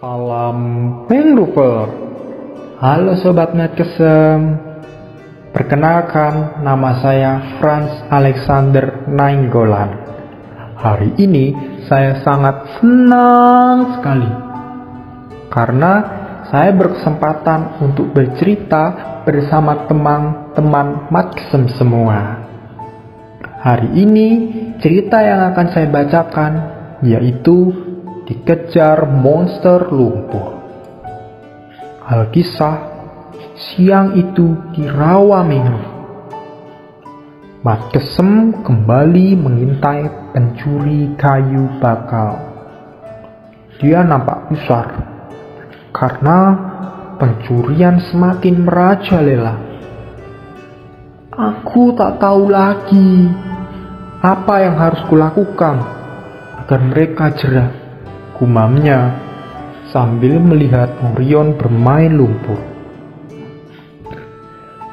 Salam Mangrover Halo Sobat Kesem Perkenalkan nama saya Franz Alexander Nainggolan. Hari ini saya sangat senang sekali Karena saya berkesempatan untuk bercerita bersama teman-teman Matkesem semua. Hari ini cerita yang akan saya bacakan yaitu dikejar monster lumpur. Alkisah siang itu di rawa mangrove. Mat Kesem kembali mengintai pencuri kayu bakal. Dia nampak besar karena pencurian semakin merajalela. Aku tak tahu lagi apa yang harus kulakukan agar mereka jerah gumamnya sambil melihat Orion bermain lumpur.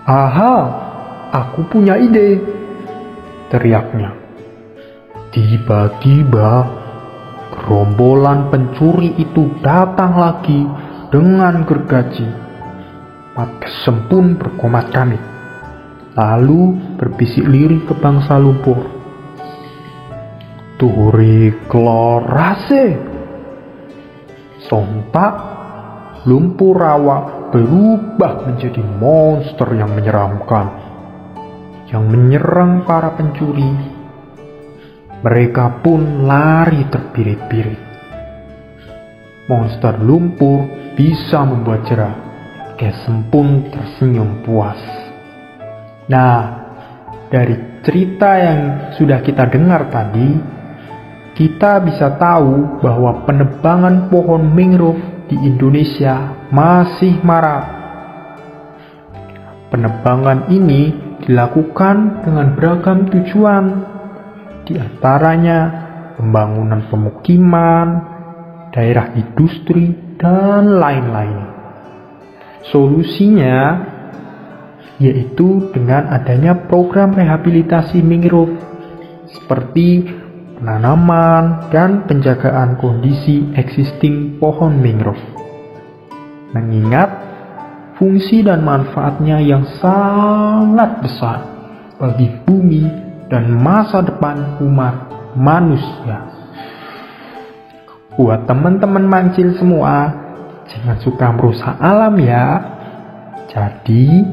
Aha, aku punya ide, teriaknya. Tiba-tiba, gerombolan pencuri itu datang lagi dengan gergaji. Mat Kesem pun berkomat kamit, lalu berbisik lirih ke bangsa lumpur. Turi klorase, Sontak, lumpur rawa berubah menjadi monster yang menyeramkan, yang menyerang para pencuri. Mereka pun lari terbirit-birit. Monster lumpur bisa membuat jerah. Kesem pun tersenyum puas. Nah, dari cerita yang sudah kita dengar tadi, kita bisa tahu bahwa penebangan pohon mangrove di Indonesia masih marak. Penebangan ini dilakukan dengan beragam tujuan, di antaranya pembangunan pemukiman, daerah industri, dan lain-lain. Solusinya yaitu dengan adanya program rehabilitasi mangrove seperti penanaman, dan penjagaan kondisi existing pohon mangrove. Mengingat fungsi dan manfaatnya yang sangat besar bagi bumi dan masa depan umat manusia. Buat teman-teman mancil semua, jangan suka merusak alam ya. Jadi,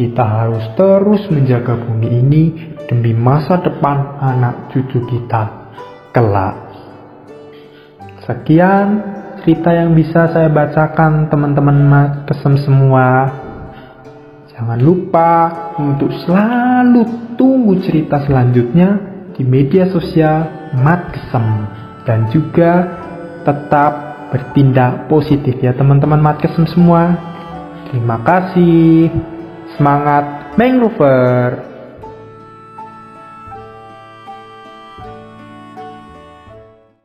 kita harus terus menjaga bumi ini demi masa depan anak cucu kita kelak. Sekian cerita yang bisa saya bacakan teman-teman kesem semua. Jangan lupa untuk selalu tunggu cerita selanjutnya di media sosial Mat Kesem dan juga tetap bertindak positif ya teman-teman Mat Kesem semua. Terima kasih. Semangat Mangrover.